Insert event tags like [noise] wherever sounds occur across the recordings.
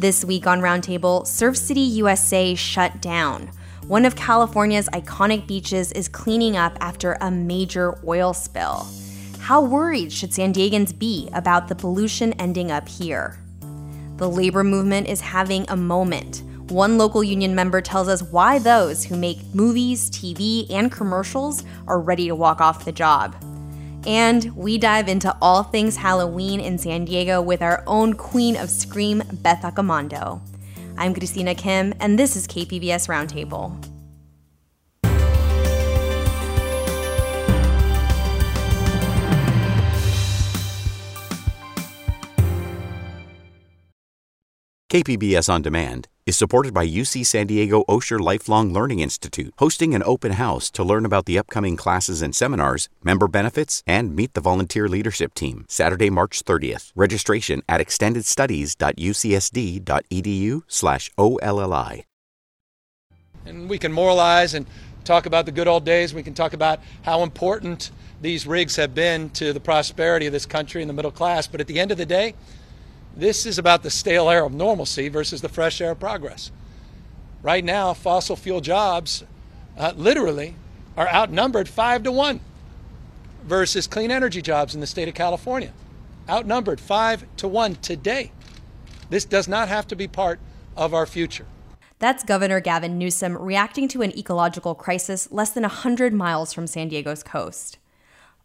This week on Roundtable, Surf City USA shut down. One of California's iconic beaches is cleaning up after a major oil spill. How worried should San Diegans be about the pollution ending up here? The labor movement is having a moment. One local union member tells us why those who make movies, TV, and commercials are ready to walk off the job. And we dive into all things Halloween in San Diego with our own queen of scream, Beth Accomando. I'm Christina Kim, and this is KPBS Roundtable. KPBS On Demand is supported by UC San Diego Osher Lifelong Learning Institute, hosting an open house to learn about the upcoming classes and seminars, member benefits, and meet the volunteer leadership team. Saturday, March 30th. Registration at extendedstudies.ucsd.edu/olli. And we can moralize and talk about the good old days. We can talk about how important these rigs have been to the prosperity of this country and the middle class. But at the end of the day, this is about the stale air of normalcy versus the fresh air of progress. Right now, fossil fuel jobs uh, literally are outnumbered five to one versus clean energy jobs in the state of California. Outnumbered five to one today. This does not have to be part of our future. That's Governor Gavin Newsom reacting to an ecological crisis less than 100 miles from San Diego's coast.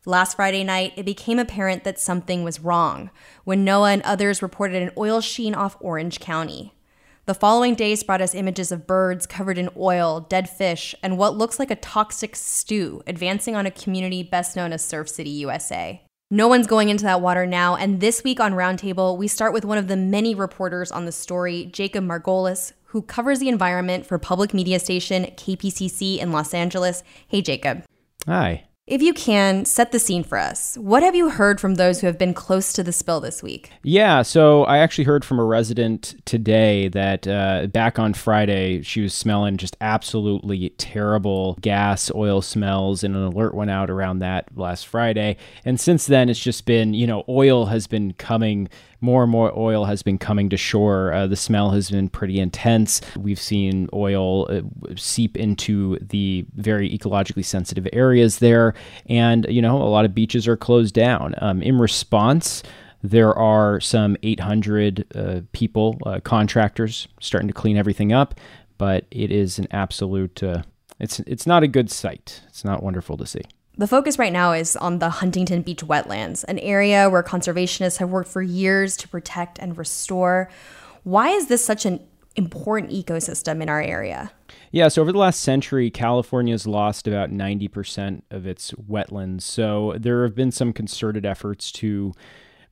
Last Friday night, it became apparent that something was wrong when NOAA and others reported an oil sheen off Orange County. The following days brought us images of birds covered in oil, dead fish, and what looks like a toxic stew advancing on a community best known as Surf City, USA. No one's going into that water now, and this week on Roundtable, we start with one of the many reporters on the story, Jacob Margolis, who covers the environment for public media station KPCC in Los Angeles. Hey, Jacob. Hi. If you can, set the scene for us. What have you heard from those who have been close to the spill this week? Yeah, so I actually heard from a resident today that uh, back on Friday, she was smelling just absolutely terrible gas, oil smells, and an alert went out around that last Friday. And since then, it's just been, you know, oil has been coming more and more oil has been coming to shore. Uh, the smell has been pretty intense. We've seen oil uh, seep into the very ecologically sensitive areas there. And, you know, a lot of beaches are closed down. Um, in response, there are some 800 uh, people, uh, contractors, starting to clean everything up, but it is an absolute. Uh, it's it's not a good sight. It's not wonderful to see. The focus right now is on the Huntington Beach wetlands, an area where conservationists have worked for years to protect and restore. Why is this such an important ecosystem in our area? Yeah, so over the last century, California's lost about 90% of its wetlands. So there have been some concerted efforts to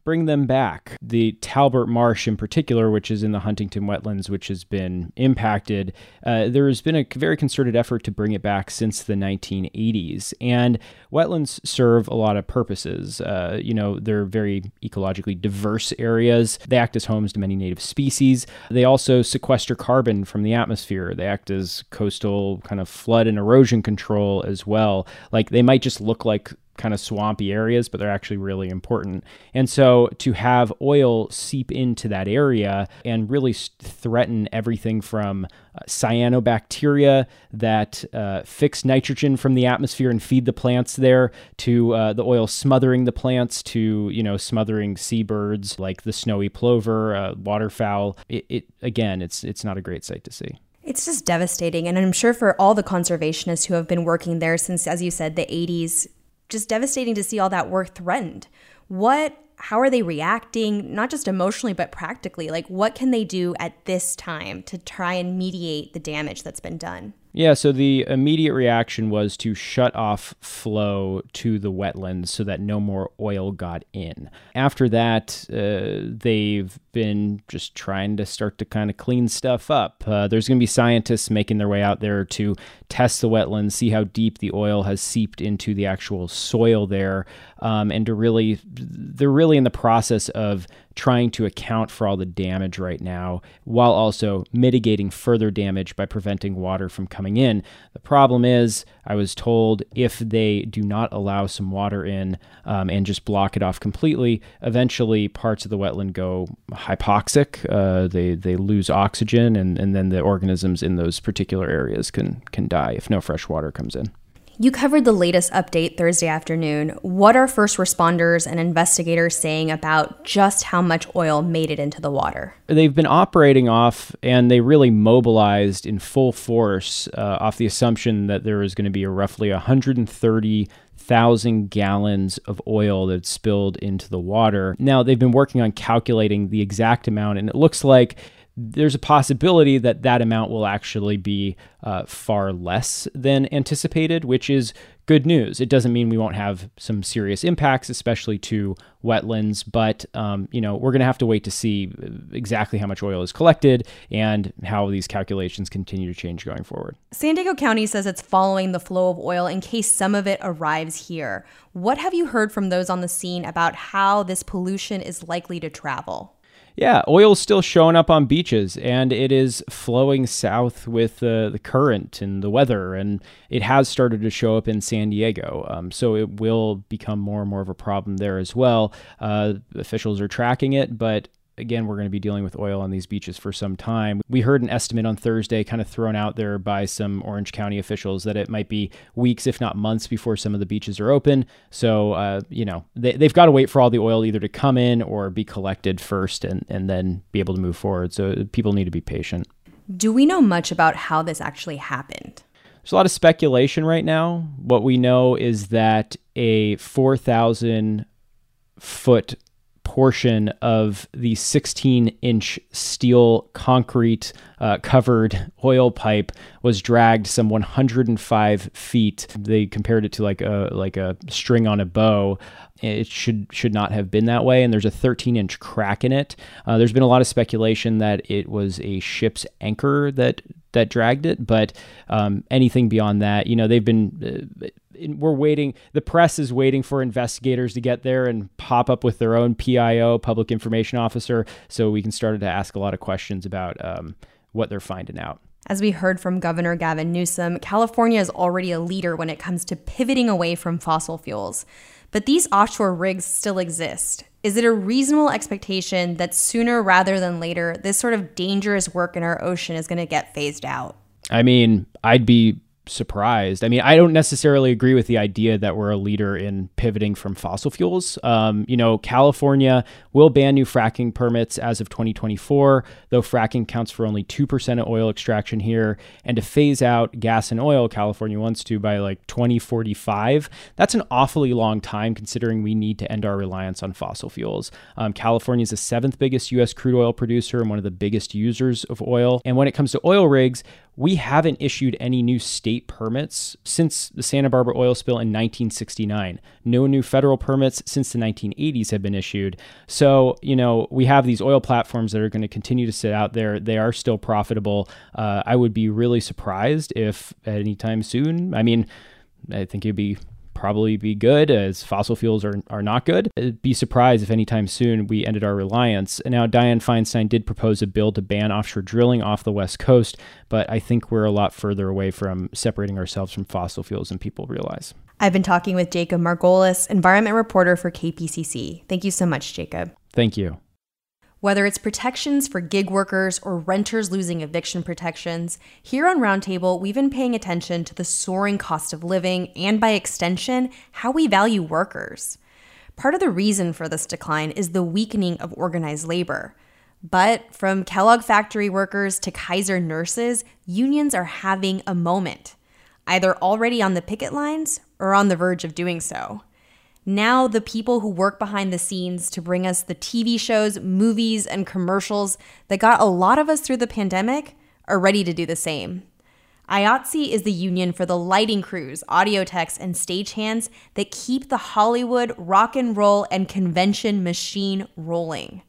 bring them back. The Talbert Marsh, in particular, which is in the Huntington wetlands, which has been impacted, uh, there has been a very concerted effort to bring it back since the 1980s. And wetlands serve a lot of purposes. Uh, you know, they're very ecologically diverse areas, they act as homes to many native species. They also sequester carbon from the atmosphere, they act as coastal kind of flood and erosion control as well. Like they might just look like kind of swampy areas, but they're actually really important. And so to have oil seep into that area and really threaten everything from uh, cyanobacteria that uh, fix nitrogen from the atmosphere and feed the plants there to uh, the oil smothering the plants to you know smothering seabirds like the snowy plover, uh, waterfowl. It, it again, it's it's not a great sight to see. It's just devastating. And I'm sure for all the conservationists who have been working there since, as you said, the 80s, just devastating to see all that work threatened. What how are they reacting? Not just emotionally but practically. Like what can they do at this time to try and mediate the damage that's been done yeah, so the immediate reaction was to shut off flow to the wetlands so that no more oil got in. After that, uh, they've been just trying to start to kind of clean stuff up. Uh, there's going to be scientists making their way out there to test the wetlands, see how deep the oil has seeped into the actual soil there, um, and to really, they're really in the process of trying to account for all the damage right now while also mitigating further damage by preventing water from coming in. The problem is, I was told if they do not allow some water in um, and just block it off completely, eventually parts of the wetland go hypoxic. Uh, they they lose oxygen, and, and then the organisms in those particular areas can can die if no fresh water comes in. You covered the latest update Thursday afternoon. What are first responders and investigators saying about just how much oil made it into the water? They've been operating off, and they really mobilized in full force uh, off the assumption that there is going to be a roughly 130,000 gallons of oil that spilled into the water. Now, they've been working on calculating the exact amount, and it looks like there's a possibility that that amount will actually be uh, far less than anticipated, which is good news. It doesn't mean we won't have some serious impacts, especially to wetlands, but um, you know we're going to have to wait to see exactly how much oil is collected and how these calculations continue to change going forward. San Diego County says it's following the flow of oil in case some of it arrives here. What have you heard from those on the scene about how this pollution is likely to travel? Yeah, oil's still showing up on beaches and it is flowing south with uh, the current and the weather. And it has started to show up in San Diego. Um, so it will become more and more of a problem there as well. Uh, officials are tracking it, but again, we're going to be dealing with oil on these beaches for some time. We heard an estimate on Thursday, kind of thrown out there by some Orange County officials, that it might be weeks, if not months, before some of the beaches are open. So, uh, you know, they, they've got to wait for all the oil either to come in or be collected first and, and then be able to move forward. So, people need to be patient. Do we know much about how this actually happened? There's a lot of speculation right now. What we know is that a 4,000 foot portion of the 16 inch steel concrete uh, covered oil pipe was dragged some 105 feet. They compared it to like a like a string on a bow. It should should not have been that way, and there's a 13 inch crack in it. Uh, there's been a lot of speculation that it was a ship's anchor that that dragged it, but um, anything beyond that, you know, they've been. Uh, we're waiting. The press is waiting for investigators to get there and pop up with their own PIO, public information officer, so we can start to ask a lot of questions about um, what they're finding out. As we heard from Governor Gavin Newsom, California is already a leader when it comes to pivoting away from fossil fuels. But these offshore rigs still exist. Is it a reasonable expectation that sooner rather than later, this sort of dangerous work in our ocean is going to get phased out? I mean, I'd be surprised. I mean, I don't necessarily agree with the idea that we're a leader in pivoting from fossil fuels. Um, you know, California will ban new fracking permits as of 2024, though fracking counts for only 2% of oil extraction here. And to phase out gas and oil, California wants to by like 2045. That's an awfully long time considering we need to end our reliance on fossil fuels. Um, California is the seventh biggest U.S. crude oil producer and one of the biggest users of oil. And when it comes to oil rigs, we haven't issued any new state permits since the Santa Barbara oil spill in 1969. No new federal permits since the 1980s have been issued. So, you know, we have these oil platforms that are going to continue to sit out there. They are still profitable. Uh, I would be really surprised if anytime soon, I mean, I think it'd be probably be good as fossil fuels are, are not good. I'd be surprised if anytime soon we ended our reliance. And now, Dianne Feinstein did propose a bill to ban offshore drilling off the West Coast, but I think we're a lot further away from separating ourselves from fossil fuels than people realize. I've been talking with Jacob Margolis, environment reporter for KPCC. Thank you so much, Jacob. Thank you. Whether it's protections for gig workers or renters losing eviction protections, here on Roundtable, we've been paying attention to the soaring cost of living and, by extension, how we value workers. Part of the reason for this decline is the weakening of organized labor. But from Kellogg factory workers to Kaiser nurses, unions are having a moment, either already on the picket lines or on the verge of doing so. Now, the people who work behind the scenes to bring us the TV shows, movies, and commercials that got a lot of us through the pandemic are ready to do the same. IATSE is the union for the lighting crews, audio techs, and stagehands that keep the Hollywood, rock and roll, and convention machine rolling.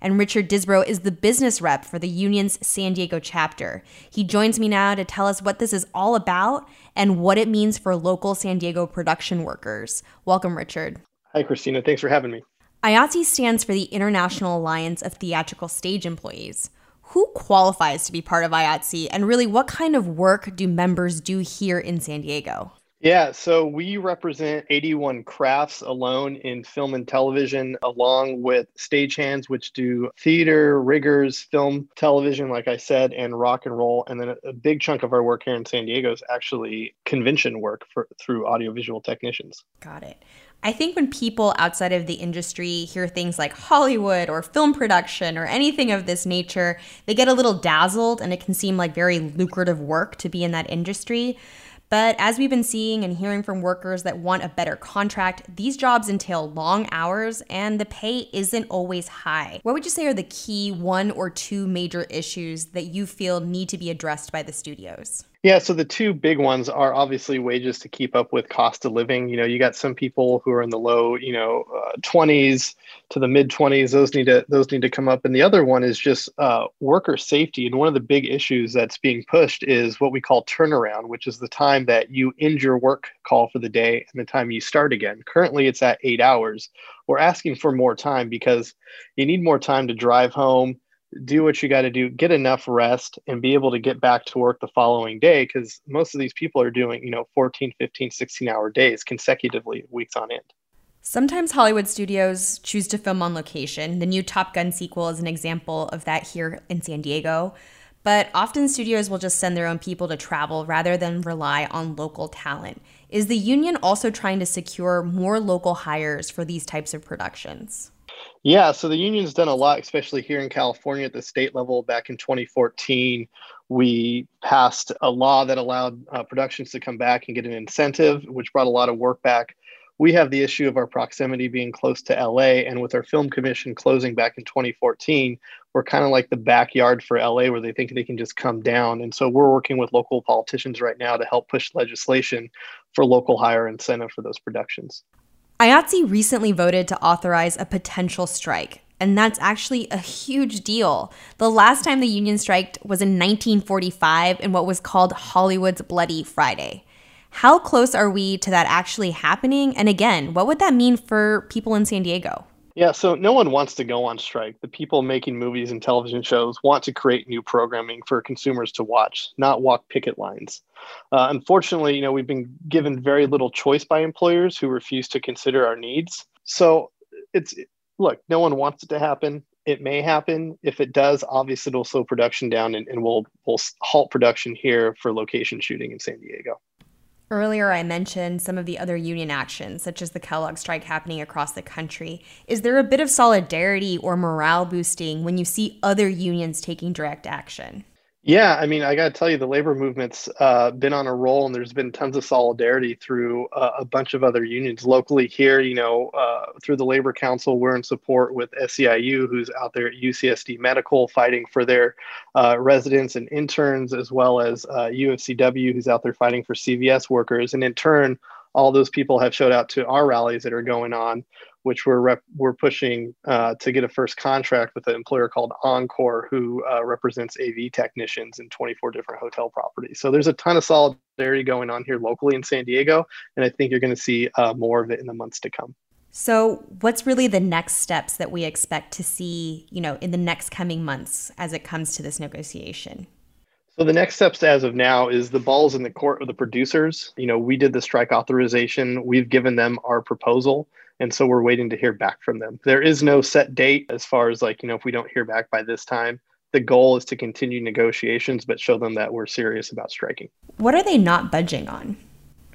And Richard Disbrow is the business rep for the union's San Diego chapter. He joins me now to tell us what this is all about and what it means for local San Diego production workers. Welcome, Richard. Hi, Christina. Thanks for having me. IATSE stands for the International Alliance of Theatrical Stage Employees. Who qualifies to be part of IATSE, and really what kind of work do members do here in San Diego? Yeah, so we represent 81 crafts alone in film and television, along with stagehands, which do theater, riggers, film, television, like I said, and rock and roll. And then a, big chunk of our work here in San Diego is actually convention work for, through audiovisual technicians. Got it. I think when people outside of the industry hear things like Hollywood or film production or anything of this nature, they get a little dazzled and it can seem like very lucrative work to be in that industry. But as we've been seeing and hearing from workers that want a better contract, these jobs entail long hours and the pay isn't always high. What would you say are the key one or two major issues that you feel need to be addressed by the studios? Yeah, so the two big ones are obviously wages to keep up with cost of living. You know, you got some people who are in the low, you know, uh, 20s to the mid 20s. Those need to those need to come up. And the other one is just uh, worker safety. And one of the big issues that's being pushed is what we call turnaround, which is the time that you end your work call for the day and the time you start again. Currently, it's at eight hours. We're asking for more time because you need more time to drive home do what you got to do, get enough rest, and be able to get back to work the following day. Because most of these people are doing, you know, 14, 15, 16 hour days consecutively, weeks on end. Sometimes Hollywood studios choose to film on location. The new Top Gun sequel is an example of that here in San Diego. But often studios will just send their own people to travel rather than rely on local talent. Is the union also trying to secure more local hires for these types of productions? Yeah, so the union's done a lot, especially here in California at the state level. Back in 2014, we passed a law that allowed uh, productions to come back and get an incentive, which brought a lot of work back. We have the issue of our proximity being close to LA, and with our film commission closing back in 2014, we're kind of like the backyard for LA where they think they can just come down. And so we're working with local politicians right now to help push legislation for local hire incentive for those productions. IATSE recently voted to authorize a potential strike, and that's actually a huge deal. The last time the union striked was in 1945 in what was called Hollywood's Bloody Friday. How close are we to that actually happening? And again, what would that mean for people in San Diego? Yeah, so no one wants to go on strike. The people making movies and television shows want to create new programming for consumers to watch, not walk picket lines. Uh, unfortunately, you know, we've been given very little choice by employers who refuse to consider our needs. So it's look, no one wants it to happen. It may happen. If it does, obviously it'll slow production down and, and we'll we'll halt production here for location shooting in San Diego. Earlier, I mentioned some of the other union actions, such as the Kellogg strike happening across the country. Is there a bit of solidarity or morale boosting when you see other unions taking direct action? Yeah, I mean, I got to tell you, the labor movement's uh, been on a roll, and there's been tons of solidarity through uh, a bunch of other unions locally here. You know, uh, through the Labor Council, we're in support with SEIU, who's out there at UCSD Medical fighting for their uh, residents and interns, as well as UFCW, uh, who's out there fighting for CVS workers. And in turn, all those people have showed out to our rallies that are going on which we're rep- we're pushing uh, to get a first contract with an employer called Encore, who uh, represents AV technicians in 24 different hotel properties. So there's a ton of solidarity going on here locally in San Diego, and I think you're going to see uh, more of it in the months to come. So, what's really the next steps that we expect to see, you know, in the next coming months as it comes to this negotiation? So the next steps as of now is the balls in the court of the producers. You know, we did the strike authorization. We've given them our proposal. And so we're waiting to hear back from them. There is no set date as far as like, you know, if we don't hear back by this time, the goal is to continue negotiations, but show them that we're serious about striking. What are they not budging on?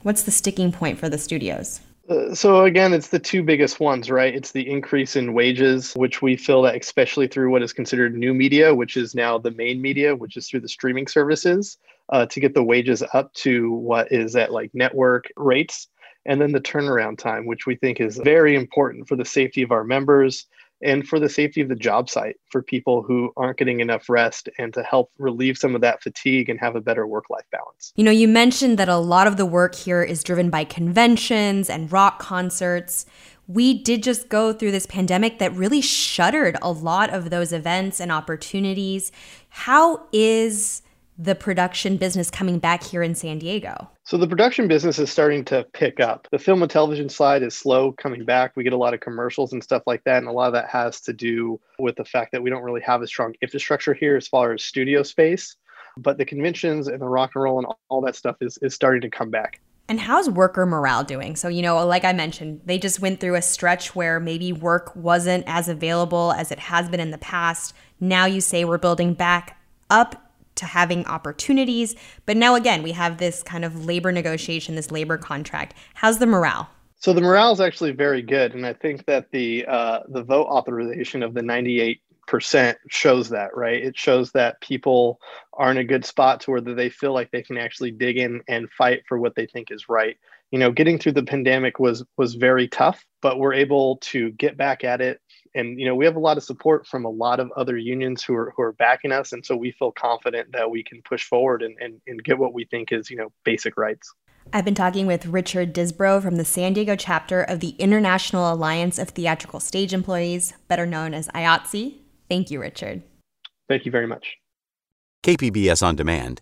What's the sticking point for the studios? Uh, so again, it's the two biggest ones, right? It's the increase in wages, which we feel that especially through what is considered new media, which is now the main media, which is through the streaming services, uh, to get the wages up to what is at like network rates and then the turnaround time, which we think is very important for the safety of our members and for the safety of the job site for people who aren't getting enough rest and to help relieve some of that fatigue and have a better work life balance. You know, you mentioned that a lot of the work here is driven by conventions and rock concerts. We did just go through this pandemic that really shuttered a lot of those events and opportunities. How is the production business coming back here in San Diego? So the production business is starting to pick up. The film and television side is slow coming back. We get a lot of commercials and stuff like that. And a lot of that has to do with the fact that we don't really have a strong infrastructure here as far as studio space. But the conventions and the rock and roll and all that stuff is, is starting to come back. And how's worker morale doing? So, you know, like I mentioned, they just went through a stretch where maybe work wasn't as available as it has been in the past. Now you say we're building back up to having opportunities. But now again, we have this kind of labor negotiation, this labor contract. How's the morale? So the morale is actually very good, and I think that the uh, the vote authorization of the 98 percent shows that, right? It shows that people are in a good spot to where they feel like they can actually dig in and fight for what they think is right. You know, getting through the pandemic was was very tough, but we're able to get back at it and you know we have a lot of support from a lot of other unions who are who are backing us and so we feel confident that we can push forward and, and, and get what we think is you know basic rights I've been talking with Richard Disbrow from the San Diego chapter of the International Alliance of Theatrical Stage Employees, better known as IATSE. Thank you, Richard. Thank you very much. KPBS On Demand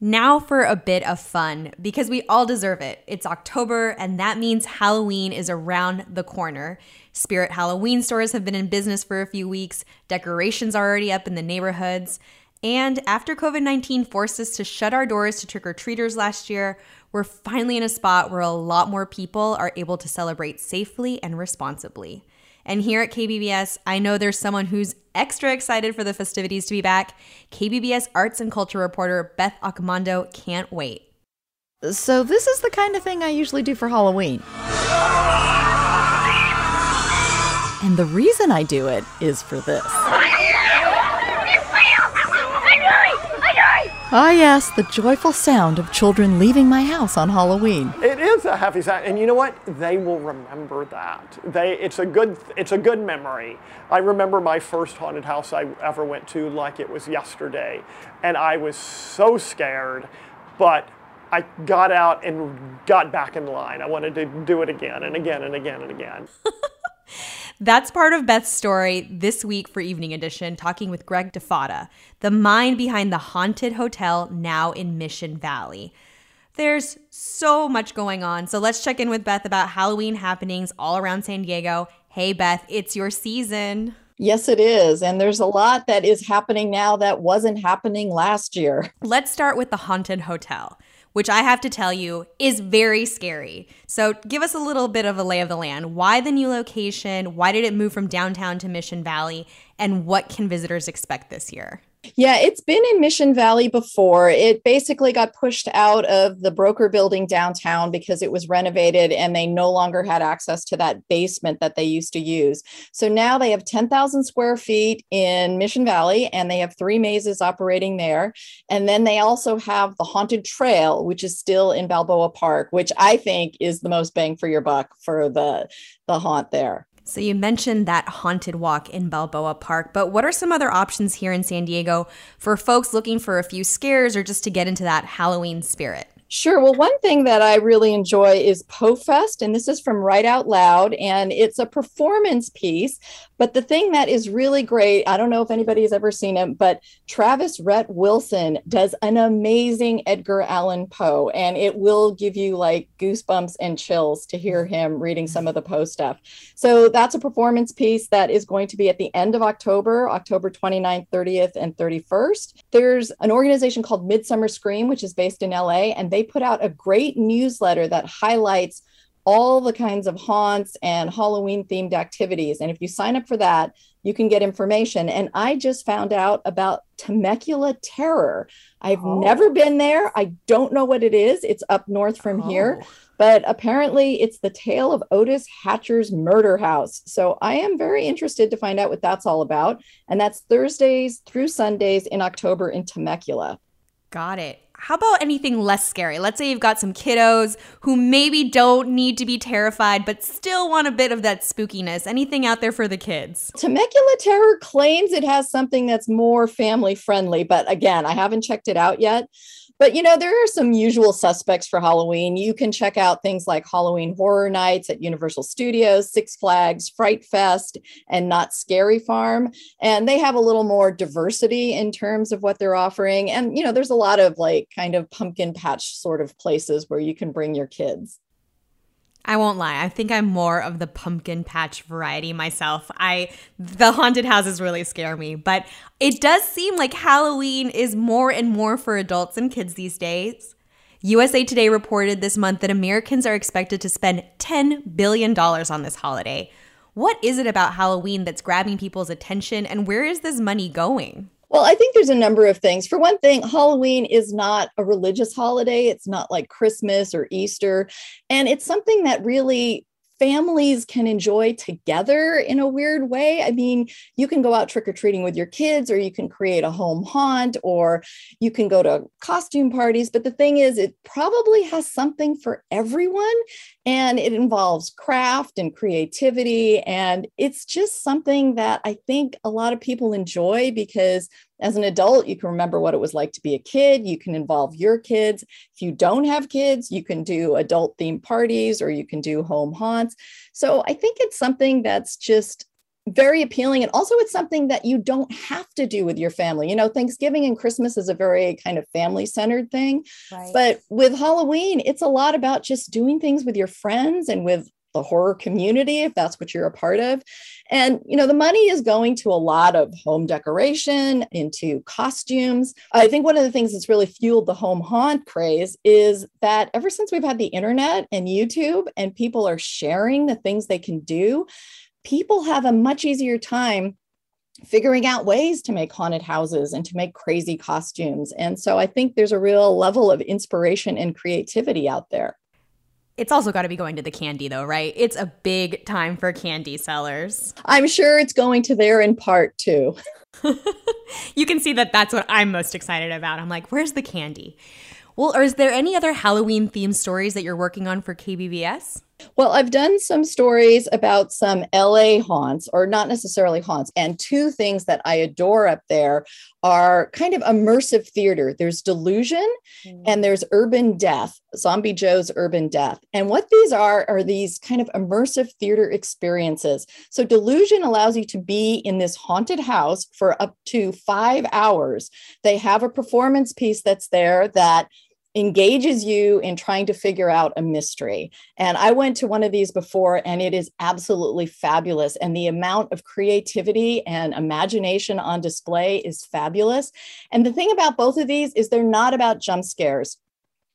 Now for a bit of fun because we all deserve it. It's October and that means Halloween is around the corner. Spirit Halloween stores have been in business for a few weeks, decorations are already up in the neighborhoods. And after COVID 19 forced us to shut our doors to trick or treaters last year, we're finally in a spot where a lot more people are able to celebrate safely and responsibly. And here at KPBS, I know there's someone who's extra excited for the festivities to be back. KPBS arts and culture reporter Beth Accomando can't wait. So, this is the kind of thing I usually do for Halloween. And the reason I do it is for this. Ah, yes, the joyful sound of children leaving my house on Halloween. It is a happy sound, and you know what? They will remember that. They, it's a good, it's a good memory. I remember my first haunted house I ever went to like it was yesterday, and I was so scared, but I got out and got back in line. I wanted to do it again and again and again and again. [laughs] That's part of Beth's story this week for Evening Edition, talking with Greg DeFada, the mind behind the haunted hotel now in Mission Valley. There's so much going on, so let's check in with Beth about Halloween happenings all around San Diego. Hey, Beth, it's your season. Yes, it is. And there's a lot that is happening now that wasn't happening last year. Let's start with the haunted hotel which I have to tell you is very scary. So, give us a little bit of a lay of the land. Why the new location? Why did it move from downtown to Mission Valley? And what can visitors expect this year? Yeah, it's been in Mission Valley before. It basically got pushed out of the broker building downtown because it was renovated and they no longer had access to that basement that they used to use. So now they have 10,000 square feet in Mission Valley and they have three mazes operating there. And then they also have the Haunted Trail, which is still in Balboa Park, which I think is the most bang for your buck for the, the haunt there. So you mentioned that haunted walk in Balboa Park, but what are some other options here in San Diego for folks looking for a few scares or just to get into that Halloween spirit? Sure. Well, one thing that I really enjoy is PoeFest, and this is from Write Out Loud, and it's a performance piece. But the thing that is really great, I don't know if anybody's ever seen it, but Travis Rhett Wilson does an amazing Edgar Allan Poe, and it will give you like goosebumps and chills to hear him reading some of the Poe stuff. So that's a performance piece that is going to be at the end of October, October 29th, 30th, and 31st. There's an organization called Midsummer Scream, which is based in LA, and they put out a great newsletter that highlights all the kinds of haunts and Halloween themed activities. And if you sign up for that, you can get information. And I just found out about Temecula Terror. I've oh. never been there. I don't know what it is. It's up north from oh. here, but apparently it's the tale of Otis Hatcher's murder house. So I am very interested to find out what that's all about. And that's Thursdays through Sundays in October in Temecula. Got it. How about anything less scary? Let's say you've got some kiddos who maybe don't need to be terrified, but still want a bit of that spookiness. Anything out there for the kids? Temecula Terror claims it has something that's more family friendly, but again, I haven't checked it out yet. But you know, there are some usual suspects for Halloween. You can check out things like Halloween Horror Nights at Universal Studios, Six Flags, Fright Fest, and Knott's Scary Farm. And they have a little more diversity in terms of what they're offering. And you know, there's a lot of like kind of pumpkin patch sort of places where you can bring your kids. I won't lie. I think I'm more of the pumpkin patch variety myself. I the haunted houses really scare me, but it does seem like Halloween is more and more for adults and kids these days. USA Today reported this month that Americans are expected to spend $10 billion on this holiday. What is it about Halloween that's grabbing people's attention and where is this money going? Well, I think there's a number of things. For one thing, Halloween is not a religious holiday. It's not like Christmas or Easter. And it's something that really families can enjoy together in a weird way. I mean, you can go out trick or treating with your kids, or you can create a home haunt, or you can go to costume parties. But the thing is, it probably has something for everyone. And it involves craft and creativity. And it's just something that I think a lot of people enjoy because as an adult, you can remember what it was like to be a kid. You can involve your kids. If you don't have kids, you can do adult themed parties or you can do home haunts. So I think it's something that's just very appealing. And also, it's something that you don't have to do with your family. You know, Thanksgiving and Christmas is a very kind of family centered thing. Right. But with Halloween, it's a lot about just doing things with your friends and with the horror community if that's what you're a part of and you know the money is going to a lot of home decoration into costumes i think one of the things that's really fueled the home haunt craze is that ever since we've had the internet and youtube and people are sharing the things they can do people have a much easier time figuring out ways to make haunted houses and to make crazy costumes. And so I think there's a real level of inspiration and creativity out there. It's also got to be going to the candy, though, right? It's a big time for candy sellers. I'm sure it's going to there in part too. [laughs] you can see that that's what I'm most excited about. I'm like, where's the candy? Well, or is there any other Halloween themed stories that you're working on for KPBS? Well, I've done some stories about some LA haunts, or not necessarily haunts. And two things that I adore up there are kind of immersive theater there's delusion mm-hmm. and there's urban death, Zombie Joe's Urban Death. And what these are, are these kind of immersive theater experiences. So, delusion allows you to be in this haunted house for up to five hours. They have a performance piece that's there that engages you in trying to figure out a mystery. And I went to one of these before, and it is absolutely fabulous. And the amount of creativity and imagination on display is fabulous. And the thing about both of these is they're not about jump scares.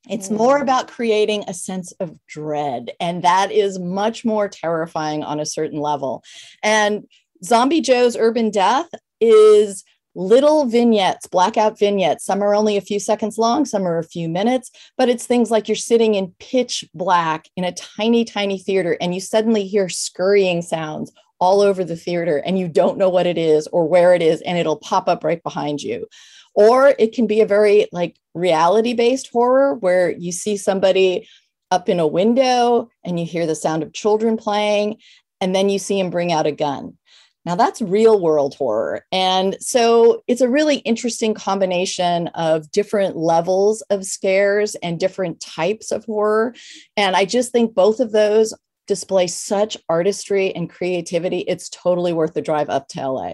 It's more mm. about creating a sense of dread, and that is much more terrifying on a certain level. And Zombie Joe's Urban Death is little vignettes, blackout vignettes. Some are only a few seconds long, some are a few minutes, but it's things like you're sitting in pitch black in a tiny, tiny theater and you suddenly hear scurrying sounds all over the theater and you don't know what it is or where it is and it'll pop up right behind you. Or it can be a very like reality based horror where you see somebody up in a window and you hear the sound of children playing and then you see him bring out a gun now, that's real world horror. And so it's a really interesting combination of different levels of scares and different types of horror. And I just think both of those display such artistry and creativity. It's totally worth the drive up to LA.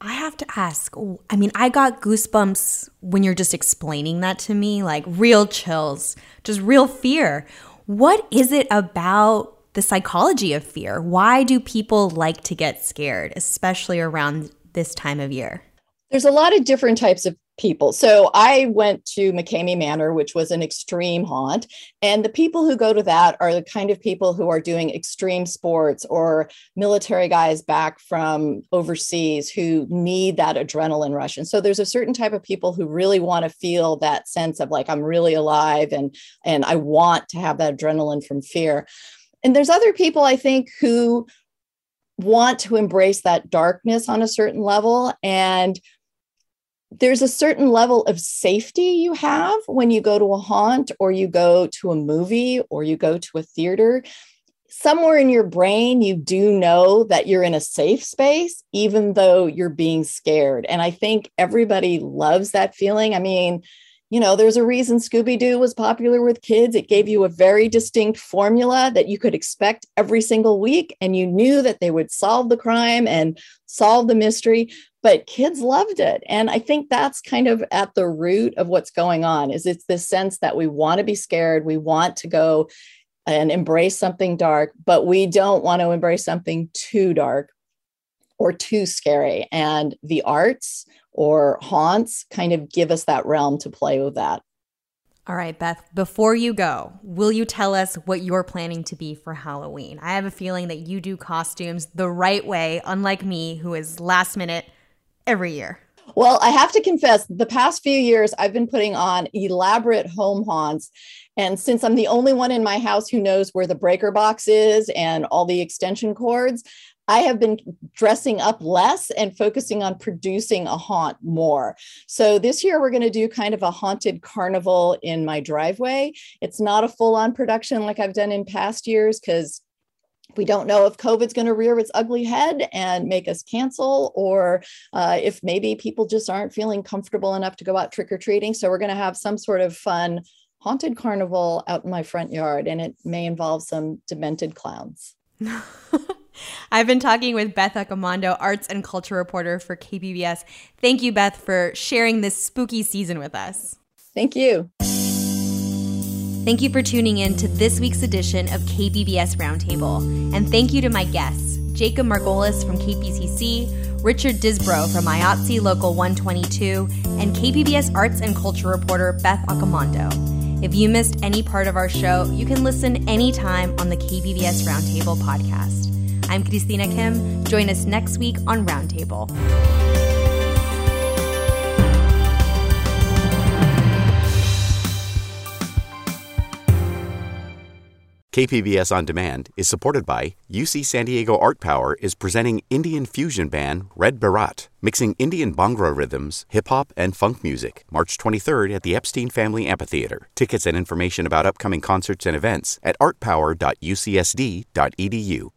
I have to ask. I mean, I got goosebumps when you're just explaining that to me, like real chills, just real fear. What is it about the psychology of fear. Why do people like to get scared, especially around this time of year? There's a lot of different types of people. So I went to McKamey Manor, which was an extreme haunt. And the people who go to that are the kind of people who are doing extreme sports or military guys back from overseas who need that adrenaline rush. And so there's a certain type of people who really want to feel that sense of like, I'm really alive and, and I want to have that adrenaline from fear and there's other people I think who want to embrace that darkness on a certain level and there's a certain level of safety you have when you go to a haunt or you go to a movie or you go to a theater. Somewhere in your brain, you do know that you're in a safe space, even though you're being scared. And I think everybody loves that feeling. I mean, you know, there's a reason Scooby Doo was popular with kids. It gave you a very distinct formula that you could expect every single week, and you knew that they would solve the crime and solve the mystery. But kids loved it. And I think that's kind of at the root of what's going on is it's this sense that we want to be scared, we want to go and embrace something dark, but we don't want to embrace something too dark or too scary. And the arts or haunts kind of give us that realm to play with that. All right, Beth, before you go, will you tell us what you're planning to be for Halloween? I have a feeling that you do costumes the right way, unlike me, who is last minute every year. Well, I have to confess, the past few years, I've been putting on elaborate home haunts. And since I'm the only one in my house who knows where the breaker box is and all the extension cords, I have been dressing up less and focusing on producing a haunt more. So this year we're going to do kind of a haunted carnival in my driveway. It's not a full on production like I've done in past years because we don't know if COVID's going to rear its ugly head and make us cancel, or uh, if maybe people just aren't feeling comfortable enough to go out trick or treating. So, we're going to have some sort of fun haunted carnival out in my front yard, and it may involve some demented clowns. [laughs] I've been talking with Beth Accomando, arts and culture reporter for KPBS. Thank you, Beth, for sharing this spooky season with us. Thank you. Thank you for tuning in to this week's edition of KPBS Roundtable. And thank you to my guests, Jacob Margolis from KPCC, Richard Disbrow from IATSE Local 122, and KPBS arts and culture reporter Beth Accomando. If you missed any part of our show, you can listen anytime on the KPBS Roundtable podcast. I'm Christina Kim. Join us next week on Roundtable. KPBS On Demand is supported by UC San Diego Art Power is presenting Indian fusion band Red Baraat, mixing Indian Bhangra rhythms, hip hop, and funk music, March 23rd at the Epstein Family Amphitheater. Tickets and information about upcoming concerts and events at artpower.ucsd.edu.